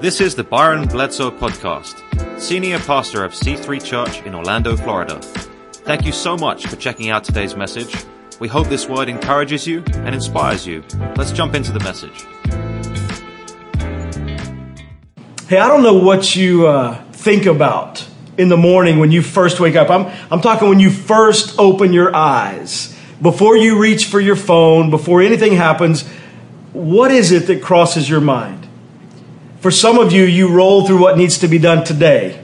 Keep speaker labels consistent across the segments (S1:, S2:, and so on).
S1: This is the Byron Bledsoe Podcast, Senior Pastor of C3 Church in Orlando, Florida. Thank you so much for checking out today's message. We hope this word encourages you and inspires you. Let's jump into the message.
S2: Hey, I don't know what you uh, think about in the morning when you first wake up. I'm, I'm talking when you first open your eyes. Before you reach for your phone, before anything happens, what is it that crosses your mind? For some of you, you roll through what needs to be done today.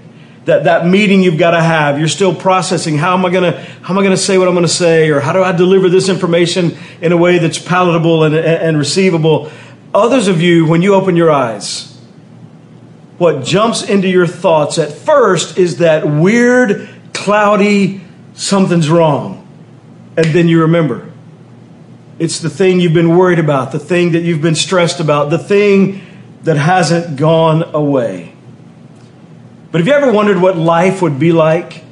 S2: That, that meeting you've got to have, you're still processing how am I to how am I to say what I'm to say, or how do I deliver this information in a way that's palatable and, and, and receivable. Others of you, when you open your eyes, what jumps into your thoughts at first is that weird, cloudy, something's wrong. And then you remember. It's the thing you've been worried about, the thing that you've been stressed about, the thing that hasn't gone away. But have you ever wondered what life would be like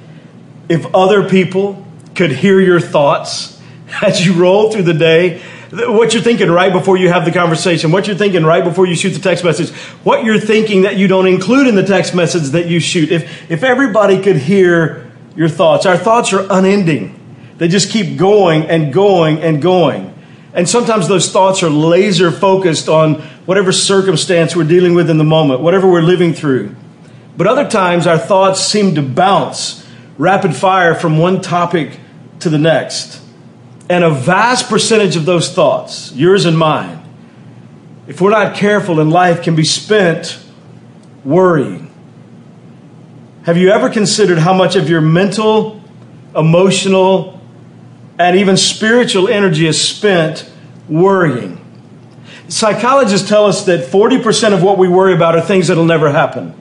S2: if other people could hear your thoughts as you roll through the day? What you're thinking right before you have the conversation, what you're thinking right before you shoot the text message, what you're thinking that you don't include in the text message that you shoot. If, if everybody could hear your thoughts, our thoughts are unending. They just keep going and going and going. And sometimes those thoughts are laser focused on whatever circumstance we're dealing with in the moment, whatever we're living through. But other times our thoughts seem to bounce rapid fire from one topic to the next. And a vast percentage of those thoughts, yours and mine, if we're not careful in life, can be spent worrying. Have you ever considered how much of your mental, emotional, and even spiritual energy is spent worrying? Psychologists tell us that 40% of what we worry about are things that'll never happen.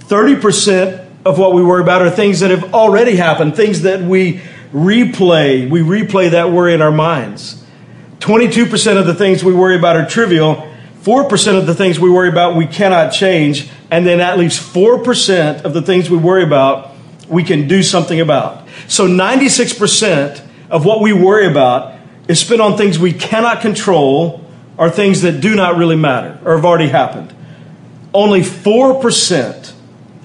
S2: 30% of what we worry about are things that have already happened, things that we replay. We replay that worry in our minds. 22% of the things we worry about are trivial. 4% of the things we worry about we cannot change. And then at least 4% of the things we worry about we can do something about. So 96% of what we worry about is spent on things we cannot control or things that do not really matter or have already happened. Only 4%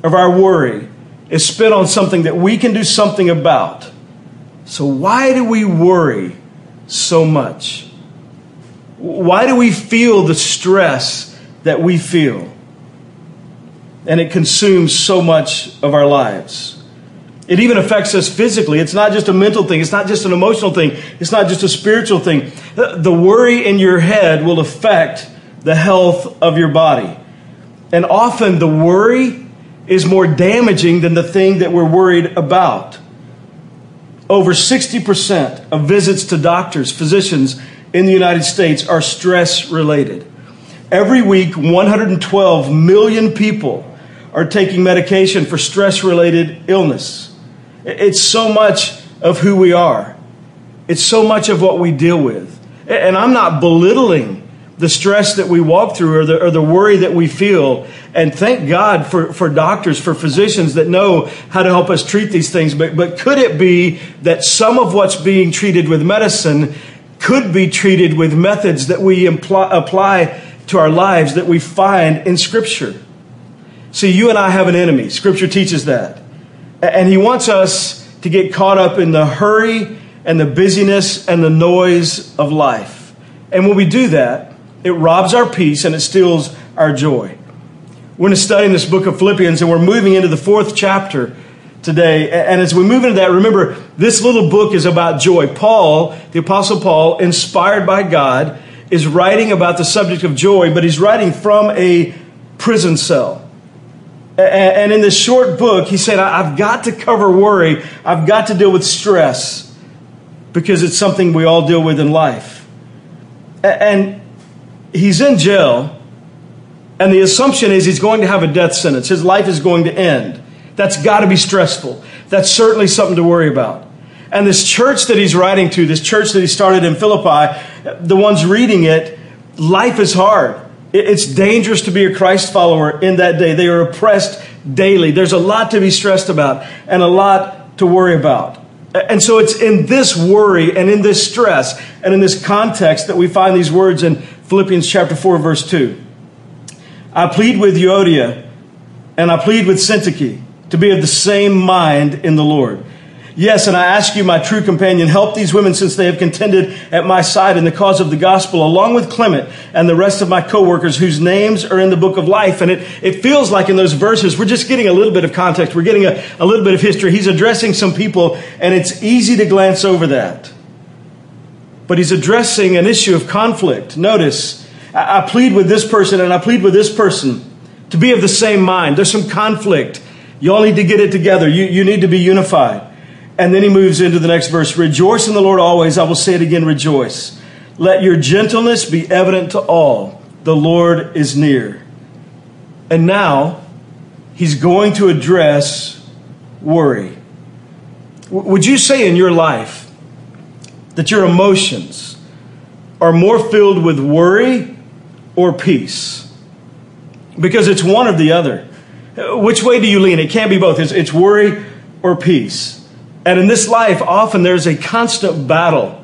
S2: of our worry is spent on something that we can do something about. So, why do we worry so much? Why do we feel the stress that we feel? And it consumes so much of our lives. It even affects us physically. It's not just a mental thing, it's not just an emotional thing, it's not just a spiritual thing. The worry in your head will affect the health of your body. And often the worry is more damaging than the thing that we're worried about. Over 60% of visits to doctors, physicians in the United States are stress related. Every week, 112 million people are taking medication for stress related illness. It's so much of who we are, it's so much of what we deal with. And I'm not belittling the stress that we walk through or the, or the worry that we feel. And thank God for, for doctors, for physicians that know how to help us treat these things. But, but could it be that some of what's being treated with medicine could be treated with methods that we apply to our lives that we find in Scripture? See, you and I have an enemy. Scripture teaches that. And he wants us to get caught up in the hurry and the busyness and the noise of life. And when we do that, it robs our peace and it steals our joy. We're going to study in this book of Philippians and we're moving into the fourth chapter today. And as we move into that, remember, this little book is about joy. Paul, the Apostle Paul, inspired by God, is writing about the subject of joy, but he's writing from a prison cell. And in this short book, he said, I've got to cover worry. I've got to deal with stress because it's something we all deal with in life. And he's in jail, and the assumption is he's going to have a death sentence. His life is going to end. That's got to be stressful. That's certainly something to worry about. And this church that he's writing to, this church that he started in Philippi, the ones reading it, life is hard. It's dangerous to be a Christ follower in that day. They are oppressed daily. There's a lot to be stressed about and a lot to worry about. And so it's in this worry and in this stress and in this context that we find these words in Philippians chapter 4, verse 2. I plead with Euodia and I plead with Syntyche to be of the same mind in the Lord. Yes, and I ask you, my true companion, help these women since they have contended at my side in the cause of the gospel, along with Clement and the rest of my co-workers whose names are in the book of life. And it, it feels like in those verses, we're just getting a little bit of context. We're getting a, a little bit of history. He's addressing some people, and it's easy to glance over that. But he's addressing an issue of conflict. Notice, I, I plead with this person and I plead with this person to be of the same mind. There's some conflict. You all need to get it together. You, you need to be unified. And then he moves into the next verse Rejoice in the Lord always. I will say it again, rejoice. Let your gentleness be evident to all. The Lord is near. And now he's going to address worry. Would you say in your life that your emotions are more filled with worry or peace? Because it's one or the other. Which way do you lean? It can't be both. It's, it's worry or peace. And in this life, often there's a constant battle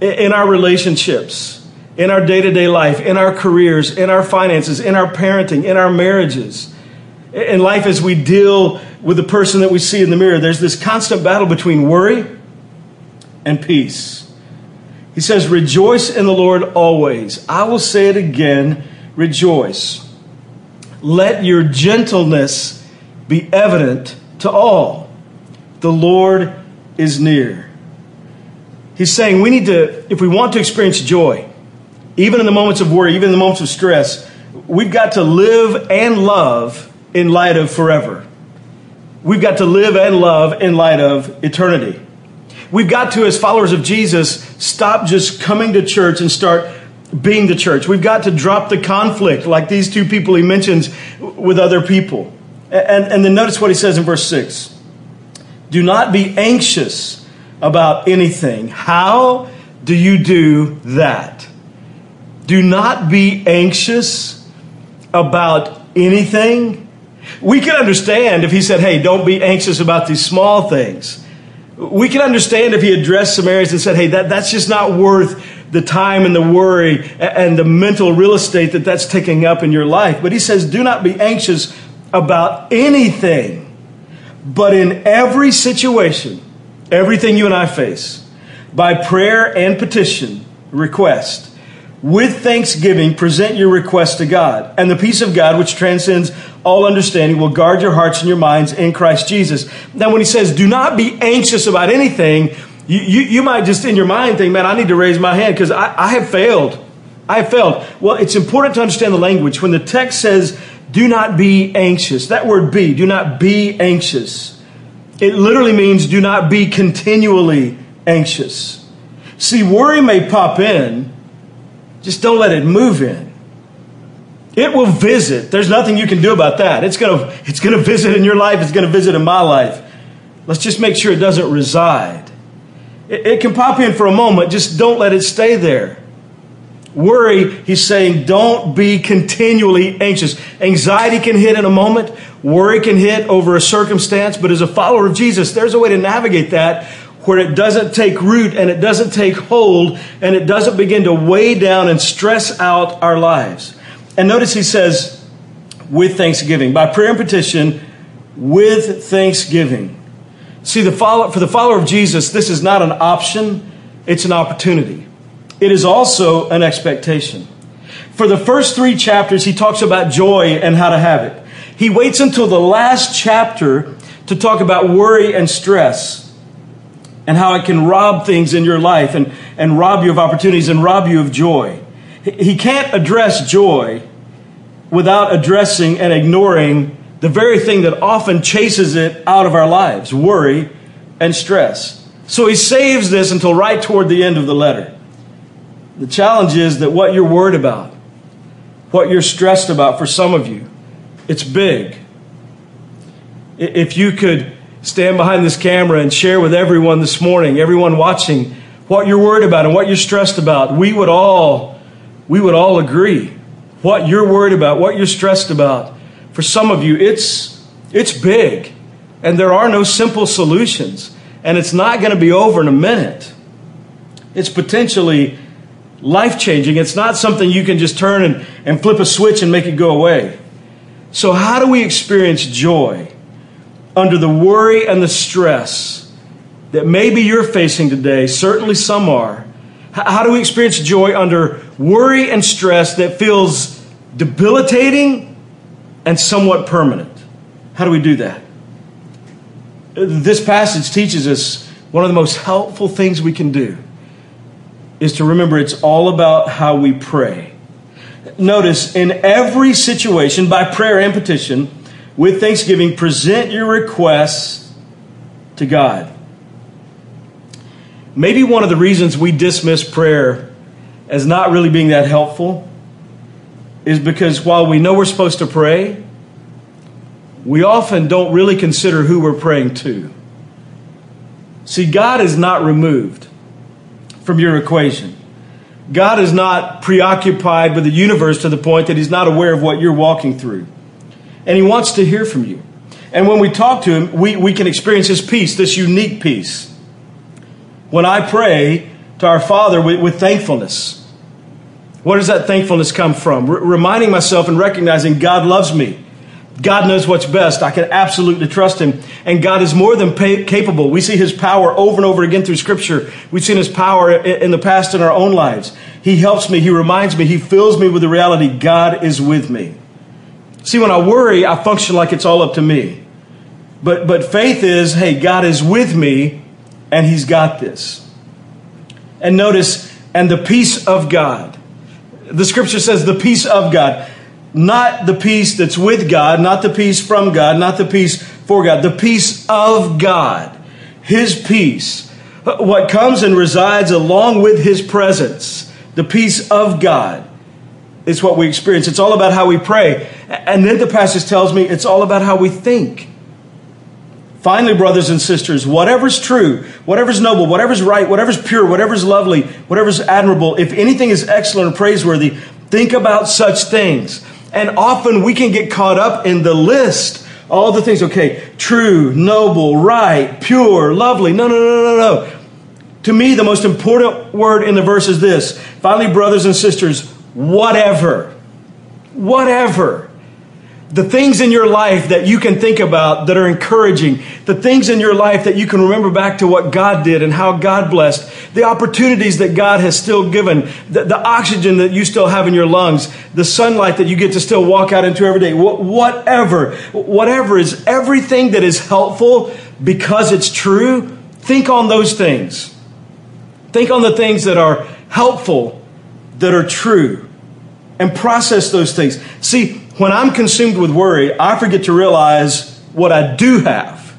S2: in our relationships, in our day to day life, in our careers, in our finances, in our parenting, in our marriages. In life, as we deal with the person that we see in the mirror, there's this constant battle between worry and peace. He says, Rejoice in the Lord always. I will say it again rejoice. Let your gentleness be evident to all. The Lord is near. He's saying we need to, if we want to experience joy, even in the moments of worry, even in the moments of stress, we've got to live and love in light of forever. We've got to live and love in light of eternity. We've got to, as followers of Jesus, stop just coming to church and start being the church. We've got to drop the conflict like these two people he mentions with other people. And, and then notice what he says in verse 6. Do not be anxious about anything. How do you do that? Do not be anxious about anything. We can understand if he said, hey, don't be anxious about these small things. We can understand if he addressed some areas and said, hey, that, that's just not worth the time and the worry and the mental real estate that that's taking up in your life. But he says, do not be anxious about anything. But in every situation, everything you and I face, by prayer and petition, request, with thanksgiving, present your request to God. And the peace of God, which transcends all understanding, will guard your hearts and your minds in Christ Jesus. Now, when he says, do not be anxious about anything, you, you, you might just in your mind think, man, I need to raise my hand because I, I have failed. I have failed. Well, it's important to understand the language. When the text says, do not be anxious. That word be, do not be anxious. It literally means do not be continually anxious. See, worry may pop in, just don't let it move in. It will visit. There's nothing you can do about that. It's going to it's going to visit in your life, it's going to visit in my life. Let's just make sure it doesn't reside. It, it can pop in for a moment, just don't let it stay there. Worry, he's saying, don't be continually anxious. Anxiety can hit in a moment, worry can hit over a circumstance, but as a follower of Jesus, there's a way to navigate that where it doesn't take root and it doesn't take hold and it doesn't begin to weigh down and stress out our lives. And notice he says, with thanksgiving, by prayer and petition, with thanksgiving. See, the follow, for the follower of Jesus, this is not an option, it's an opportunity it is also an expectation. For the first three chapters, he talks about joy and how to have it. He waits until the last chapter to talk about worry and stress and how it can rob things in your life and, and rob you of opportunities and rob you of joy. He can't address joy without addressing and ignoring the very thing that often chases it out of our lives worry and stress. So he saves this until right toward the end of the letter. The challenge is that what you're worried about, what you're stressed about for some of you, it's big. If you could stand behind this camera and share with everyone this morning, everyone watching, what you're worried about and what you're stressed about, we would all we would all agree. What you're worried about, what you're stressed about, for some of you, it's it's big. And there are no simple solutions. And it's not going to be over in a minute. It's potentially life changing. It's not something you can just turn and, and flip a switch and make it go away. So, how do we experience joy under the worry and the stress that maybe you're facing today? Certainly some are. How do we experience joy under worry and stress that feels debilitating and somewhat permanent? How do we do that? This passage teaches us one of the most helpful things we can do is to remember it's all about how we pray. Notice in every situation, by prayer and petition, with thanksgiving, present your requests to God. Maybe one of the reasons we dismiss prayer as not really being that helpful is because while we know we're supposed to pray, we often don't really consider who we're praying to. See, God is not removed from your equation. God is not preoccupied with the universe to the point that He's not aware of what you're walking through. And He wants to hear from you. And when we talk to Him, we, we can experience His peace, this unique peace. When I pray to our Father with, with thankfulness, where does that thankfulness come from? R- reminding myself and recognizing God loves me. God knows what's best. I can absolutely trust Him. And God is more than pay- capable. We see His power over and over again through Scripture. We've seen His power in the past in our own lives. He helps me. He reminds me. He fills me with the reality God is with me. See, when I worry, I function like it's all up to me. But, but faith is hey, God is with me and He's got this. And notice, and the peace of God. The Scripture says the peace of God not the peace that's with God, not the peace from God, not the peace for God, the peace of God, His peace. What comes and resides along with His presence, the peace of God, is what we experience. It's all about how we pray. And then the passage tells me it's all about how we think. Finally, brothers and sisters, whatever's true, whatever's noble, whatever's right, whatever's pure, whatever's lovely, whatever's admirable, if anything is excellent or praiseworthy, think about such things. And often we can get caught up in the list. All the things, okay, true, noble, right, pure, lovely. No, no, no, no, no. To me, the most important word in the verse is this. Finally, brothers and sisters, whatever. Whatever the things in your life that you can think about that are encouraging, the things in your life that you can remember back to what God did and how God blessed, the opportunities that God has still given, the, the oxygen that you still have in your lungs, the sunlight that you get to still walk out into every day, whatever, whatever is everything that is helpful because it's true, think on those things. Think on the things that are helpful, that are true, and process those things. See, when I'm consumed with worry, I forget to realize what I do have.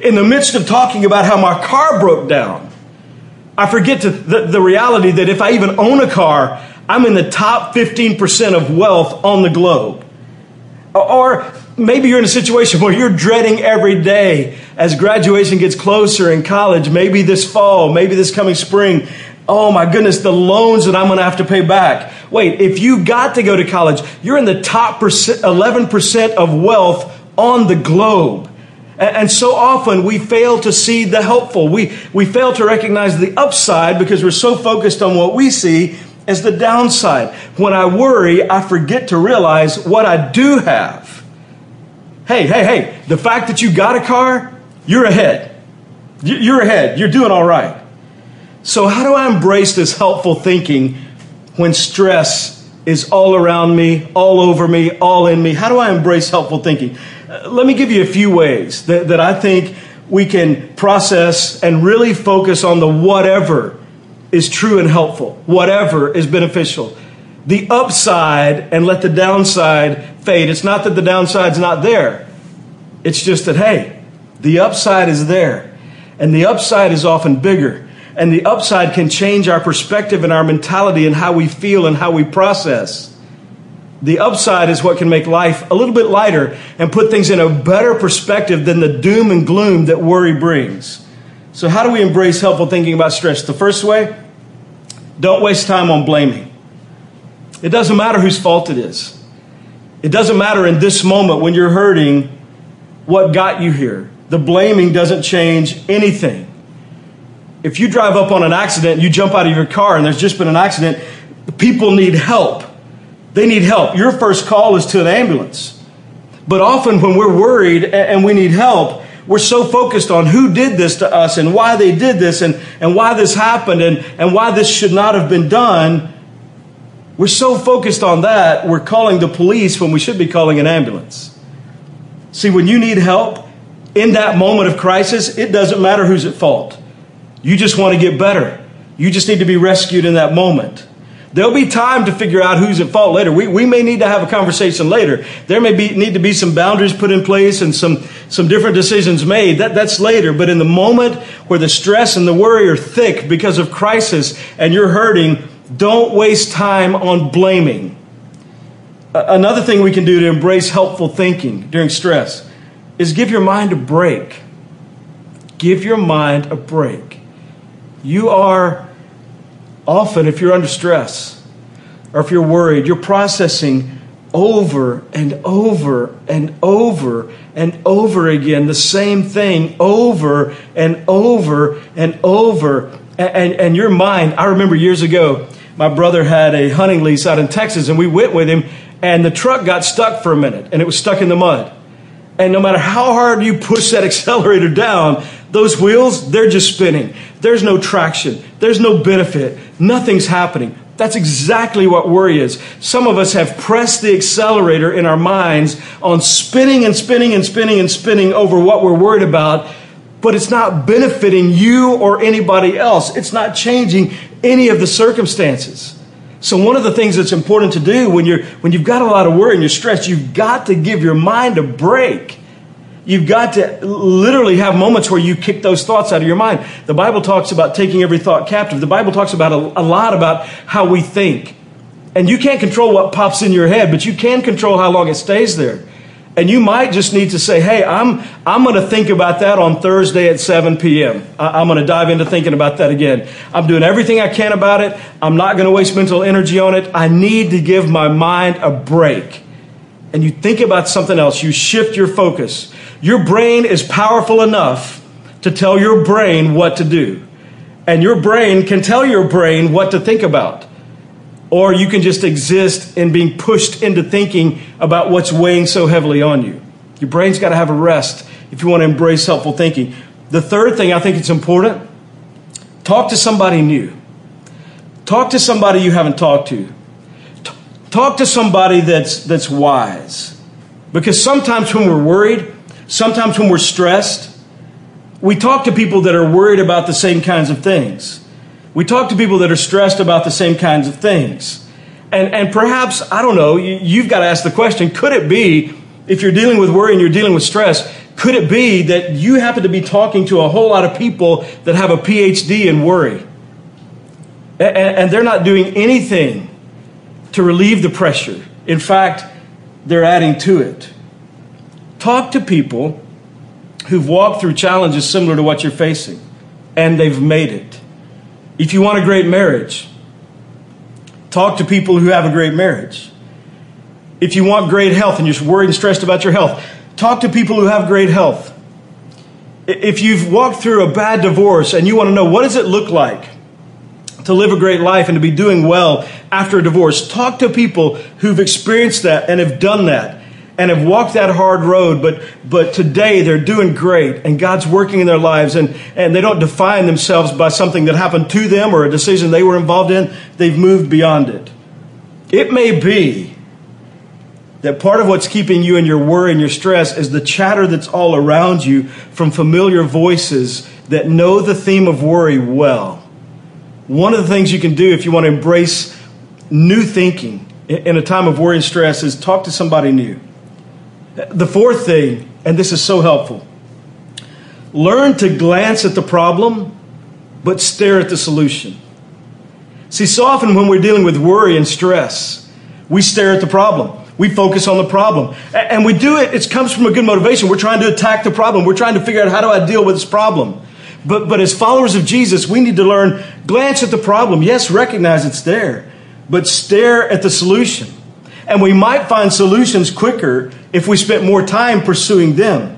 S2: In the midst of talking about how my car broke down, I forget to, the, the reality that if I even own a car, I'm in the top 15% of wealth on the globe. Or maybe you're in a situation where you're dreading every day as graduation gets closer in college, maybe this fall, maybe this coming spring, Oh my goodness, the loans that I'm going to have to pay back. Wait, if you got to go to college, you're in the top 11% of wealth on the globe. And so often we fail to see the helpful. We, we fail to recognize the upside because we're so focused on what we see as the downside. When I worry, I forget to realize what I do have. Hey, hey, hey, the fact that you got a car, you're ahead. You're ahead. You're doing all right. So, how do I embrace this helpful thinking when stress is all around me, all over me, all in me? How do I embrace helpful thinking? Uh, let me give you a few ways that, that I think we can process and really focus on the whatever is true and helpful, whatever is beneficial. The upside and let the downside fade. It's not that the downside's not there, it's just that, hey, the upside is there. And the upside is often bigger and the upside can change our perspective and our mentality and how we feel and how we process. The upside is what can make life a little bit lighter and put things in a better perspective than the doom and gloom that worry brings. So, how do we embrace helpful thinking about stress? The first way don't waste time on blaming. It doesn't matter whose fault it is. It doesn't matter in this moment when you're hurting what got you here. The blaming doesn't change anything. If you drive up on an accident, you jump out of your car and there's just been an accident, people need help. They need help. Your first call is to an ambulance. But often when we're worried and we need help, we're so focused on who did this to us and why they did this and, and why this happened and, and why this should not have been done. We're so focused on that, we're calling the police when we should be calling an ambulance. See, when you need help in that moment of crisis, it doesn't matter who's at fault. You just want to get better. You just need to be rescued in that moment. There'll be time to figure out who's at fault later. We, we may need to have a conversation later. There may be, need to be some boundaries put in place and some, some different decisions made. That, that's later. But in the moment where the stress and the worry are thick because of crisis and you're hurting, don't waste time on blaming. Another thing we can do to embrace helpful thinking during stress is give your mind a break. Give your mind a break. You are Often, if you're under stress or if you're worried, you're processing over and over and over and over again the same thing over and over and over. And, and, and, your mind, I remember years ago, my brother had a hunting lease out in Texas, and we went with him, and the truck got stuck for a minute, and it was stuck in the mud. And no matter how hard you push that accelerator down, those wheels, they're just spinning. There's no traction. There's no benefit. Nothing's happening. That's exactly what worry is. Some of us have pressed the accelerator in our minds on spinning and spinning and spinning and spinning over what we're worried about, but it's not benefiting you or anybody else. It's not changing any of the circumstances. So one of the things that's important to do when you're when you've got a lot of worry and you're stressed, you've got to give your mind a break. You've got to literally have moments where you kick those thoughts out of your mind. The Bible talks about taking every thought captive. The Bible talks about a, a lot about how we think. And you can't control what pops in your head, but you can control how long it stays there. And you might just need to say, hey, I'm, I'm going to think about that on Thursday at 7 p.m. I, I'm going to dive into thinking about that again. I'm doing everything I can about it. I'm not going to waste mental energy on it. I need to give my mind a break. And you think about something else. You shift your focus. Your brain is powerful enough to tell your brain what to do. And your brain can tell your brain what to think about. Or you can just exist in being pushed into thinking about what's weighing so heavily on you. Your brain's got to have a rest if you want to embrace helpful thinking. The third thing I think it's important talk to somebody new. Talk to somebody you haven't talked to. Talk to somebody that's, that's wise. Because sometimes when we're worried, Sometimes when we're stressed, we talk to people that are worried about the same kinds of things. We talk to people that are stressed about the same kinds of things. And, and perhaps, I don't know, you've got to ask the question could it be, if you're dealing with worry and you're dealing with stress, could it be that you happen to be talking to a whole lot of people that have a PhD in worry? And, and they're not doing anything to relieve the pressure. In fact, they're adding to it. Talk to people who've walked through challenges similar to what you're facing and they've made it. If you want a great marriage, talk to people who have a great marriage. If you want great health and you're worried and stressed about your health, talk to people who have great health. If you've walked through a bad divorce and you want to know what does it look like to live a great life and to be doing well after a divorce, talk to people who've experienced that and have done that and have walked that hard road, but, but today they're doing great and God's working in their lives and, and they don't define themselves by something that happened to them or a decision they were involved in. They've moved beyond it. It may be that part of what's keeping you in your worry and your stress is the chatter that's all around you from familiar voices that know the theme of worry well. One of the things you can do if you want to embrace new thinking in a time of worry and stress is talk to somebody new. The fourth thing, and this is so helpful learn to glance at the problem, but stare at the solution. See, so often when we're dealing with worry and stress, we stare at the problem. We focus on the problem. And we do it, it comes from a good motivation. We're trying to attack the problem. We're trying to figure out how do I deal with this problem. But, but as followers of Jesus, we need to learn glance at the problem. Yes, recognize it's there, but stare at the solution. And we might find solutions quicker if we spent more time pursuing them.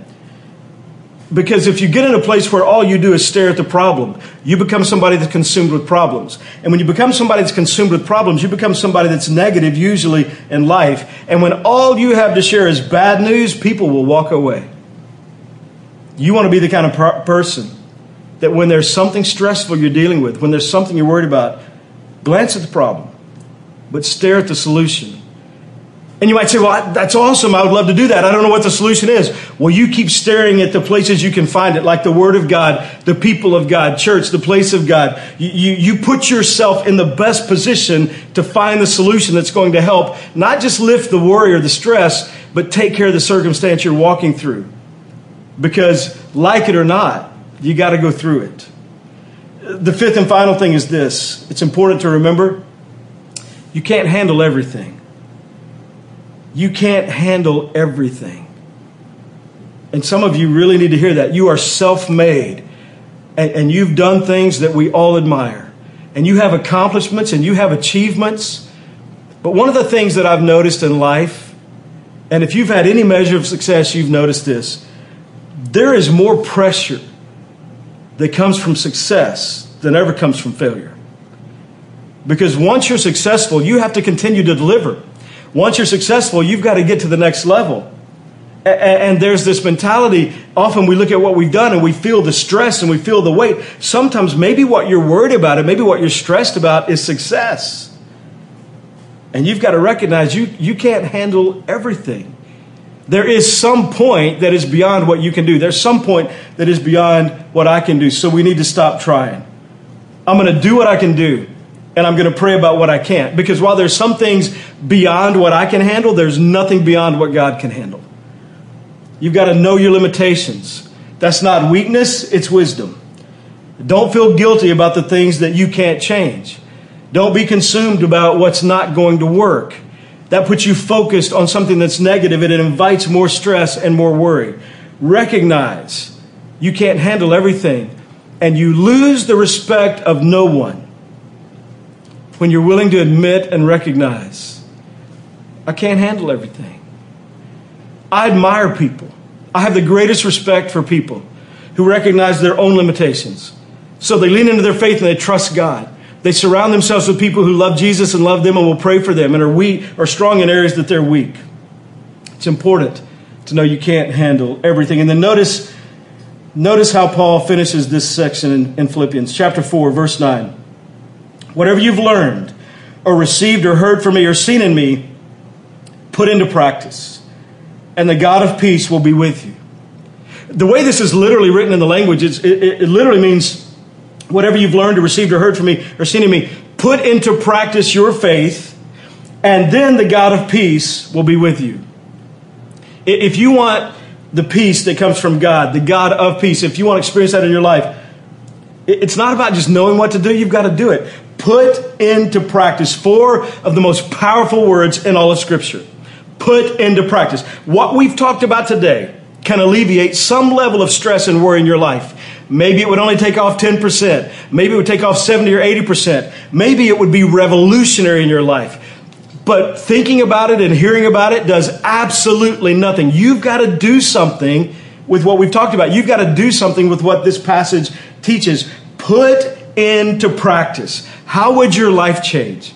S2: Because if you get in a place where all you do is stare at the problem, you become somebody that's consumed with problems. And when you become somebody that's consumed with problems, you become somebody that's negative usually in life. And when all you have to share is bad news, people will walk away. You want to be the kind of per- person that when there's something stressful you're dealing with, when there's something you're worried about, glance at the problem, but stare at the solution and you might say, well, that's awesome. I would love to do that. I don't know what the solution is. Well, you keep staring at the places you can find it, like the Word of God, the people of God, church, the place of God. You, you, you, put yourself in the best position to find the solution that's going to help, not just lift the worry or the stress, but take care of the circumstance you're walking through. Because, like it or not, you got to go through it. The fifth and final thing is this it's important to remember you can't handle everything. You can't handle everything. And some of you really need to hear that. You are self made, and, and, you've done things that we all admire. And you have accomplishments and you have achievements. But one of the things that I've noticed in life, and if you've had any measure of success, you've noticed this there is more pressure that comes from success than ever comes from failure. Because once you're successful, you have to continue to deliver. Once you're successful, you've got to get to the next level. And there's this mentality. Often we look at what we've done and we feel the stress and we feel the weight. Sometimes maybe what you're worried about and maybe what you're stressed about is success. And you've got to recognize you, you can't handle everything. There is some point that is beyond what you can do. There's some point that is beyond what I can do. So we need to stop trying. I'm going to do what I can do and I'm going to pray about what I can't. Because while there's some things beyond what I can handle, there's nothing beyond what God can handle. You've got to know your limitations. That's not weakness, it's wisdom. Don't feel guilty about the things that you can't change. Don't be consumed about what's not going to work. That puts you focused on something that's negative and it invites more stress and more worry. Recognize you can't handle everything and you lose the respect of no one when you're willing to admit and recognize, I can't handle everything. I admire people. I have the greatest respect for people who recognize their own limitations. So they lean into their faith and they trust God. They surround themselves with people who love Jesus and love them and will pray for them and are weak or strong in areas that they're weak. It's important to know you can't handle everything. And then notice, notice how Paul finishes this section in, in Philippians chapter 4, verse 9. Whatever you've learned or received or heard from me or seen in me, put into practice, and the God of peace will be with you. The way this is literally written in the language, it, it literally means whatever you've learned or received or heard from me or seen in me, put into practice your faith, and then the God of peace will be with you. If you want the peace that comes from God, the God of peace, if you want to experience that in your life, it's not about just knowing what to do, you've got to do it put into practice. Four of the most powerful words in all of Scripture. Put into practice. What we've talked about today can alleviate some level of stress and worry in your life. Maybe it would only take off 10%. Maybe it would take off 70 or 80%. Maybe it would be revolutionary in your life. But thinking about it and hearing about it does absolutely nothing. You've got to do something with what we've talked about. You've got to do something with what this passage teaches. Put into practice, how would your life change?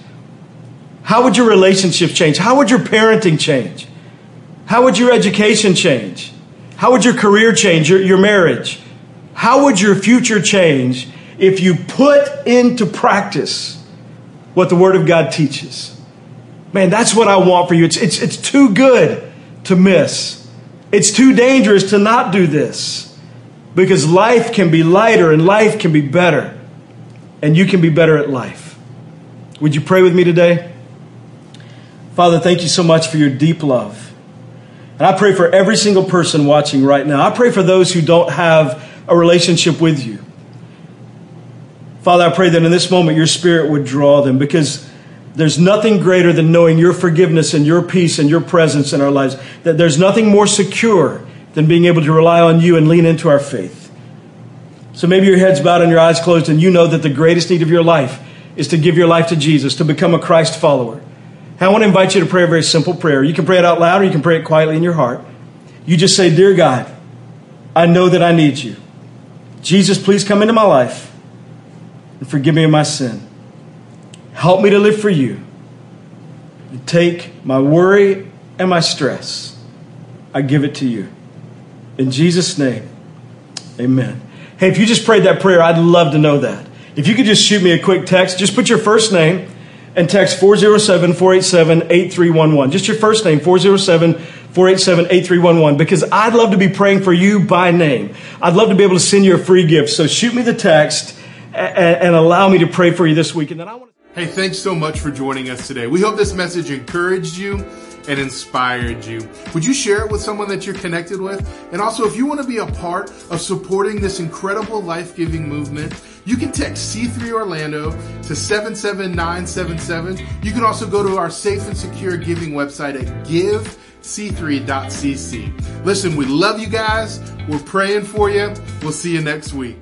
S2: How would your relationships change? How would your parenting change? How would your education change? How would your career change, your, your marriage? How would your future change if you put into practice what the Word of God teaches? Man, that's what I want for you. It's, it's, it's too good to miss. It's too dangerous to not do this because life can be lighter and life can be better and you can be better at life. Would you pray with me today? Father, thank you so much for your deep love. And I pray for every single person watching right now. I pray for those who don't have a relationship with you. Father, I pray that in this moment your spirit would draw them because there's nothing greater than knowing your forgiveness and your peace and your presence in our lives. That there's nothing more secure than being able to rely on you and lean into our faith. So maybe your head's bowed and your eyes closed, and you know that the greatest need of your life is to give your life to Jesus, to become a Christ follower. I want to invite you to pray a very simple prayer. You can pray it out loud or you can pray it quietly in your heart. You just say, Dear God, I know that I need you. Jesus, please come into my life and forgive me of my sin. Help me to live for you. And take my worry and my stress. I give it to you. In Jesus' name, amen. Hey, if you just prayed that prayer, I'd love to know that. If you could just shoot me a quick text, just put your first name and text 407 487 8311. Just your first name, 407 487 8311, because I'd love to be praying for you by name. I'd love to be able to send you a free gift. So shoot me the text and, and allow me to pray for you this week. And then I want to.
S3: Hey, thanks so much for joining us today. We hope this message encouraged you and inspired you. Would you share it with someone that you're connected with? And also, if you want to be a part of supporting this incredible life giving movement, you can text C3 Orlando to 77977. You can also go to our safe and secure giving website at givec3.cc. Listen, we love you guys. We're praying for you. We'll see you next week.